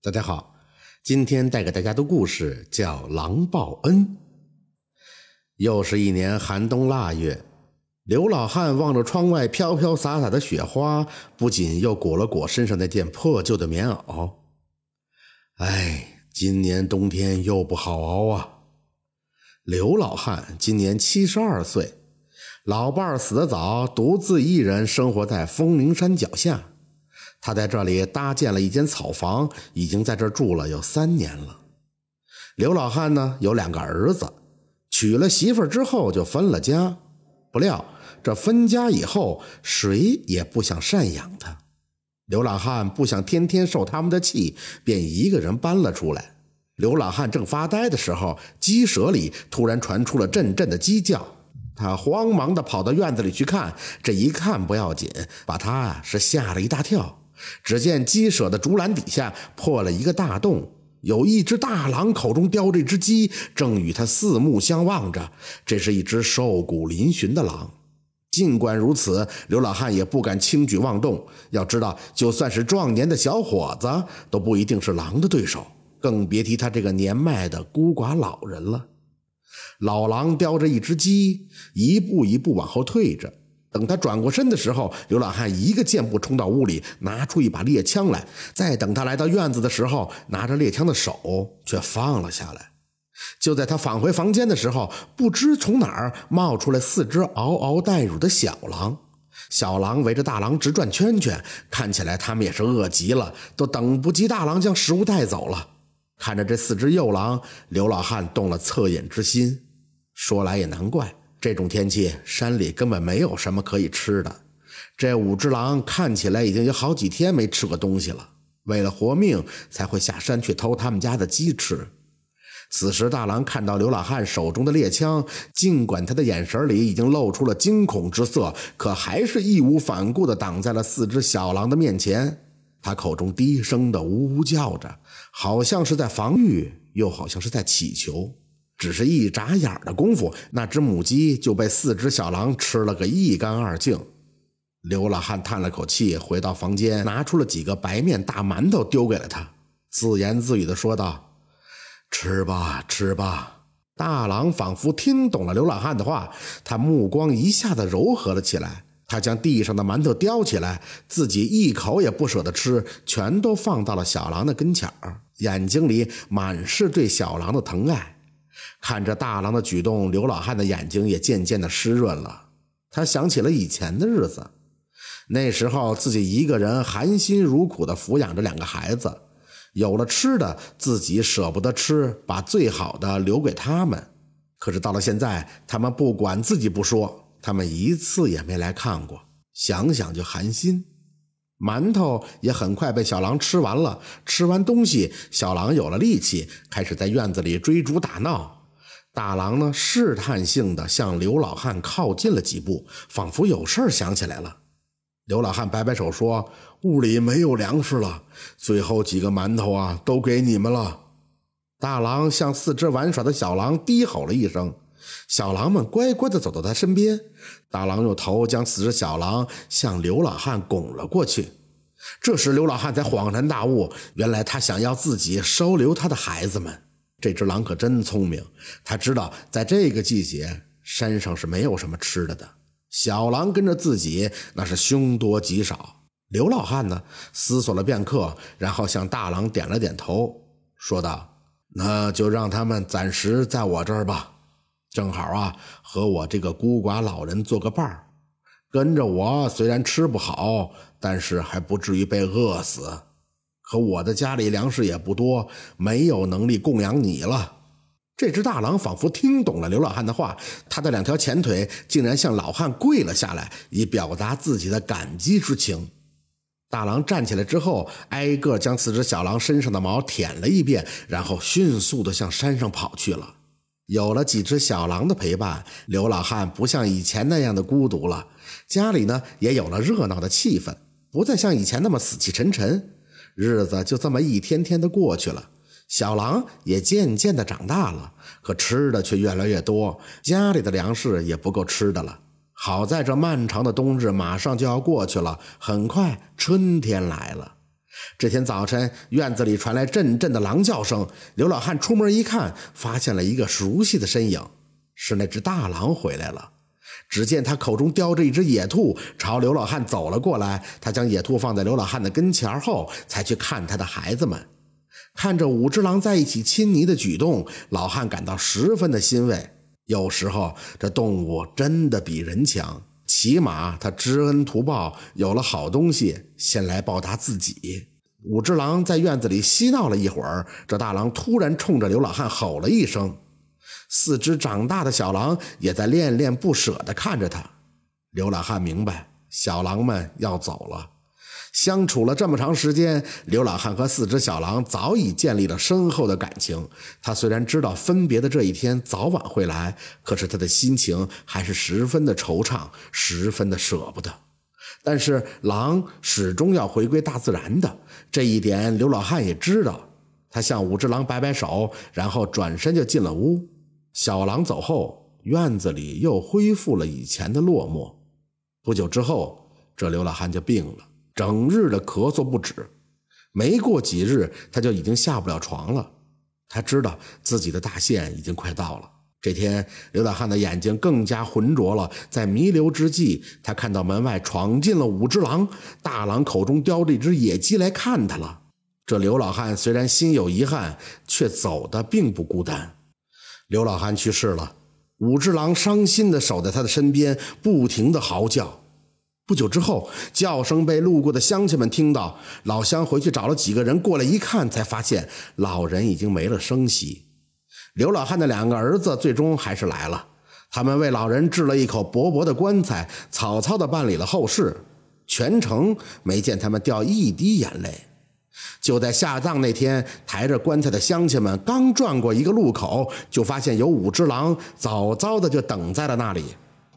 大家好，今天带给大家的故事叫《狼报恩》。又是一年寒冬腊月，刘老汉望着窗外飘飘洒洒的雪花，不仅又裹了裹身上那件破旧的棉袄。哎，今年冬天又不好熬啊！刘老汉今年七十二岁，老伴儿死得早，独自一人生活在风陵山脚下。他在这里搭建了一间草房，已经在这住了有三年了。刘老汉呢有两个儿子，娶了媳妇之后就分了家。不料这分家以后，谁也不想赡养他。刘老汉不想天天受他们的气，便一个人搬了出来。刘老汉正发呆的时候，鸡舍里突然传出了阵阵的鸡叫。他慌忙地跑到院子里去看，这一看不要紧，把他啊是吓了一大跳。只见鸡舍的竹篮底下破了一个大洞，有一只大狼口中叼着一只鸡，正与他四目相望着。这是一只瘦骨嶙峋的狼。尽管如此，刘老汉也不敢轻举妄动。要知道，就算是壮年的小伙子，都不一定是狼的对手，更别提他这个年迈的孤寡老人了。老狼叼着一只鸡，一步一步往后退着。等他转过身的时候，刘老汉一个箭步冲到屋里，拿出一把猎枪来。再等他来到院子的时候，拿着猎枪的手却放了下来。就在他返回房间的时候，不知从哪儿冒出来四只嗷嗷待乳的小狼。小狼围着大狼直转圈圈，看起来他们也是饿极了，都等不及大狼将食物带走了。看着这四只幼狼，刘老汉动了恻隐之心。说来也难怪。这种天气，山里根本没有什么可以吃的。这五只狼看起来已经有好几天没吃过东西了，为了活命才会下山去偷他们家的鸡吃。此时，大狼看到刘老汉手中的猎枪，尽管他的眼神里已经露出了惊恐之色，可还是义无反顾地挡在了四只小狼的面前。他口中低声的呜呜叫着，好像是在防御，又好像是在祈求。只是一眨眼的功夫，那只母鸡就被四只小狼吃了个一干二净。刘老汉叹了口气，回到房间，拿出了几个白面大馒头，丢给了他，自言自语地说道：“吃吧，吃吧。”大狼仿佛听懂了刘老汉的话，他目光一下子柔和了起来。他将地上的馒头叼起来，自己一口也不舍得吃，全都放到了小狼的跟前儿，眼睛里满是对小狼的疼爱。看着大郎的举动，刘老汉的眼睛也渐渐的湿润了。他想起了以前的日子，那时候自己一个人含辛茹苦的抚养着两个孩子，有了吃的自己舍不得吃，把最好的留给他们。可是到了现在，他们不管自己不说，他们一次也没来看过，想想就寒心。馒头也很快被小狼吃完了。吃完东西，小狼有了力气，开始在院子里追逐打闹。大狼呢，试探性的向刘老汉靠近了几步，仿佛有事儿想起来了。刘老汉摆摆手说：“屋里没有粮食了，最后几个馒头啊，都给你们了。”大狼向四只玩耍的小狼低吼了一声，小狼们乖乖的走到他身边。大狼用头将四只小狼向刘老汉拱了过去。这时，刘老汉才恍然大悟，原来他想要自己收留他的孩子们。这只狼可真聪明，他知道在这个季节山上是没有什么吃的的。小狼跟着自己那是凶多吉少。刘老汉呢，思索了片刻，然后向大狼点了点头，说道：“那就让他们暂时在我这儿吧，正好啊，和我这个孤寡老人做个伴儿。跟着我虽然吃不好，但是还不至于被饿死。”可我的家里粮食也不多，没有能力供养你了。这只大狼仿佛听懂了刘老汉的话，他的两条前腿竟然向老汉跪了下来，以表达自己的感激之情。大狼站起来之后，挨个将四只小狼身上的毛舔了一遍，然后迅速地向山上跑去了。有了几只小狼的陪伴，刘老汉不像以前那样的孤独了，家里呢也有了热闹的气氛，不再像以前那么死气沉沉。日子就这么一天天的过去了，小狼也渐渐的长大了，可吃的却越来越多，家里的粮食也不够吃的了。好在这漫长的冬日马上就要过去了，很快春天来了。这天早晨，院子里传来阵阵的狼叫声。刘老汉出门一看，发现了一个熟悉的身影，是那只大狼回来了。只见他口中叼着一只野兔，朝刘老汉走了过来。他将野兔放在刘老汉的跟前后，才去看他的孩子们。看着五只狼在一起亲昵的举动，老汉感到十分的欣慰。有时候，这动物真的比人强。起码他知恩图报，有了好东西，先来报答自己。五只狼在院子里嬉闹了一会儿，这大狼突然冲着刘老汉吼了一声。四只长大的小狼也在恋恋不舍地看着他。刘老汉明白，小狼们要走了。相处了这么长时间，刘老汉和四只小狼早已建立了深厚的感情。他虽然知道分别的这一天早晚会来，可是他的心情还是十分的惆怅，十分的舍不得。但是狼始终要回归大自然的这一点，刘老汉也知道。他向五只狼摆摆手，然后转身就进了屋。小狼走后，院子里又恢复了以前的落寞。不久之后，这刘老汉就病了。整日的咳嗽不止，没过几日，他就已经下不了床了。他知道自己的大限已经快到了。这天，刘大汉的眼睛更加浑浊了。在弥留之际，他看到门外闯进了五只狼，大狼口中叼着一只野鸡来看他了。这刘老汉虽然心有遗憾，却走的并不孤单。刘老汉去世了，五只狼伤心的守在他的身边，不停的嚎叫。不久之后，叫声被路过的乡亲们听到。老乡回去找了几个人过来一看，才发现老人已经没了声息。刘老汉的两个儿子最终还是来了，他们为老人置了一口薄薄的棺材，草草地办理了后事，全程没见他们掉一滴眼泪。就在下葬那天，抬着棺材的乡亲们刚转过一个路口，就发现有五只狼早早的就等在了那里。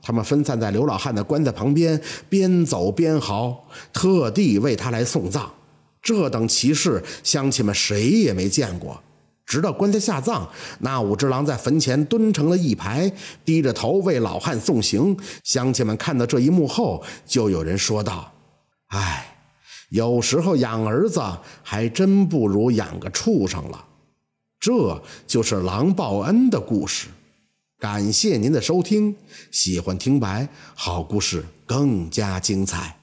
他们分散在刘老汉的棺材旁边，边走边嚎，特地为他来送葬。这等奇事，乡亲们谁也没见过。直到棺材下葬，那五只狼在坟前蹲成了一排，低着头为老汉送行。乡亲们看到这一幕后，就有人说道：“哎，有时候养儿子还真不如养个畜生了。”这就是狼报恩的故事。感谢您的收听，喜欢听白好故事更加精彩。